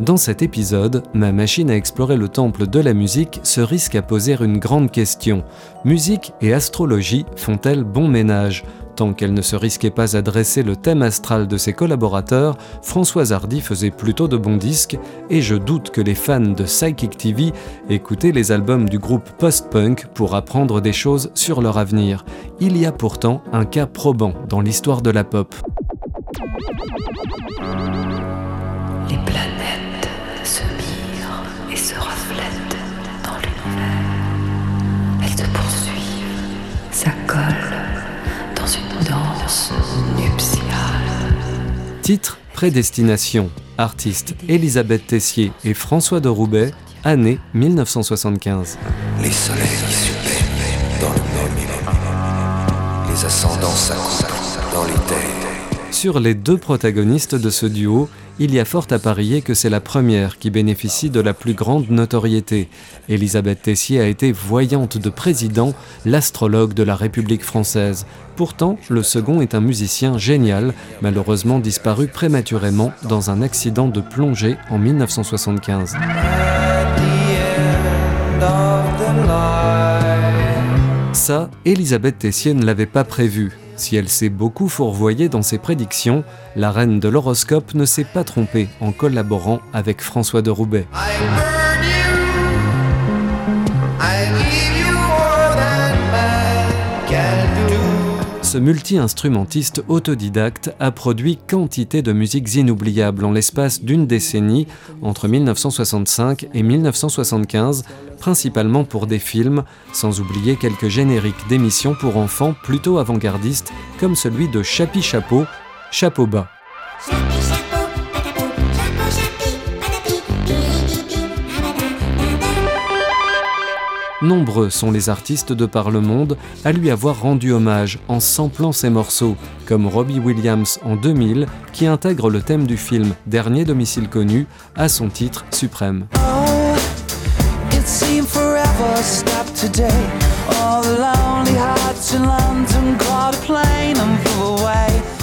Dans cet épisode, ma machine à explorer le temple de la musique se risque à poser une grande question. Musique et astrologie font-elles bon ménage? Tant qu'elle ne se risquait pas à dresser le thème astral de ses collaborateurs, Françoise Hardy faisait plutôt de bons disques, et je doute que les fans de Psychic TV écoutaient les albums du groupe post-punk pour apprendre des choses sur leur avenir. Il y a pourtant un cas probant dans l'histoire de la pop. Titre Prédestination. Artistes Elisabeth Tessier et François de Roubaix, année 1975. Les soleils superbes dans le même. Les ascendants s'accouplent dans les terres. Sur les deux protagonistes de ce duo, il y a fort à parier que c'est la première qui bénéficie de la plus grande notoriété. Elisabeth Tessier a été voyante de président, l'astrologue de la République française. Pourtant, le second est un musicien génial, malheureusement disparu prématurément dans un accident de plongée en 1975. Ça, Elisabeth Tessier ne l'avait pas prévu. Si elle s'est beaucoup fourvoyée dans ses prédictions, la reine de l'horoscope ne s'est pas trompée en collaborant avec François de Roubaix. Ce multi-instrumentiste autodidacte a produit quantité de musiques inoubliables en l'espace d'une décennie, entre 1965 et 1975, principalement pour des films, sans oublier quelques génériques d'émissions pour enfants plutôt avant-gardistes, comme celui de Chapi Chapeau, Chapeau bas. Nombreux sont les artistes de par le monde à lui avoir rendu hommage en samplant ses morceaux, comme Robbie Williams en 2000, qui intègre le thème du film Dernier domicile connu à son titre suprême.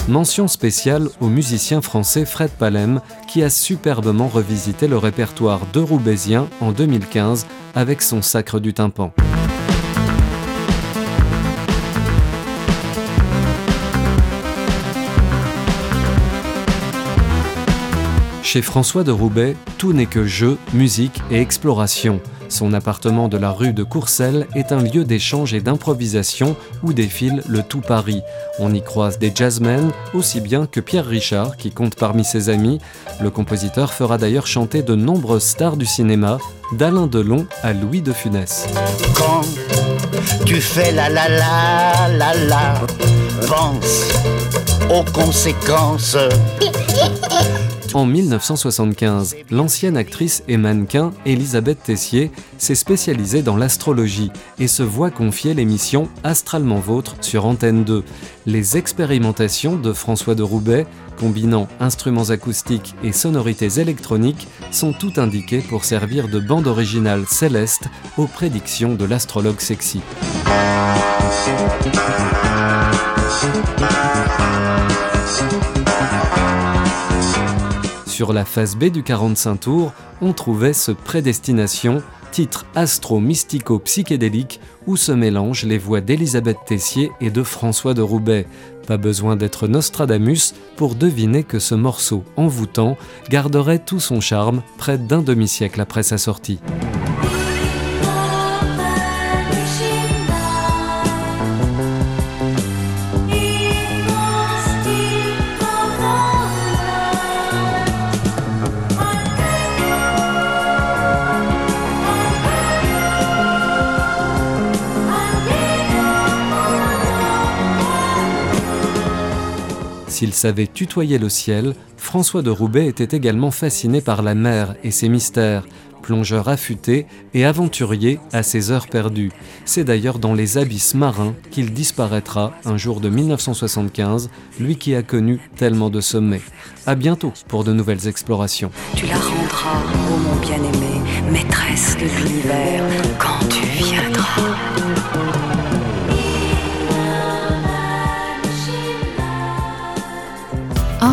Mention spéciale au musicien français Fred Palem qui a superbement revisité le répertoire de Roubaisien en 2015 avec son Sacre du tympan. Chez François de Roubaix, tout n'est que jeu, musique et exploration. Son appartement de la rue de Courcelles est un lieu d'échange et d'improvisation où défile le tout Paris. On y croise des jazzmen aussi bien que Pierre Richard qui compte parmi ses amis. Le compositeur fera d'ailleurs chanter de nombreuses stars du cinéma, d'Alain Delon à Louis de Funès. Quand tu fais la la la la la, pense aux conséquences. En 1975, l'ancienne actrice et mannequin Elisabeth Tessier s'est spécialisée dans l'astrologie et se voit confier l'émission Astralement Vôtre sur Antenne 2. Les expérimentations de François de Roubaix, combinant instruments acoustiques et sonorités électroniques, sont tout indiquées pour servir de bande originale céleste aux prédictions de l'astrologue sexy. Sur la face B du 45 tours, on trouvait ce Prédestination, titre astro-mystico-psychédélique où se mélangent les voix d'Elisabeth Tessier et de François de Roubaix. Pas besoin d'être Nostradamus pour deviner que ce morceau envoûtant garderait tout son charme près d'un demi-siècle après sa sortie. S'il savait tutoyer le ciel, François de Roubaix était également fasciné par la mer et ses mystères, plongeur affûté et aventurier à ses heures perdues. C'est d'ailleurs dans les abysses marins qu'il disparaîtra un jour de 1975, lui qui a connu tellement de sommets. À bientôt pour de nouvelles explorations. Tu la rendras, ô mon bien-aimé, maîtresse de l'univers, quand tu viendras.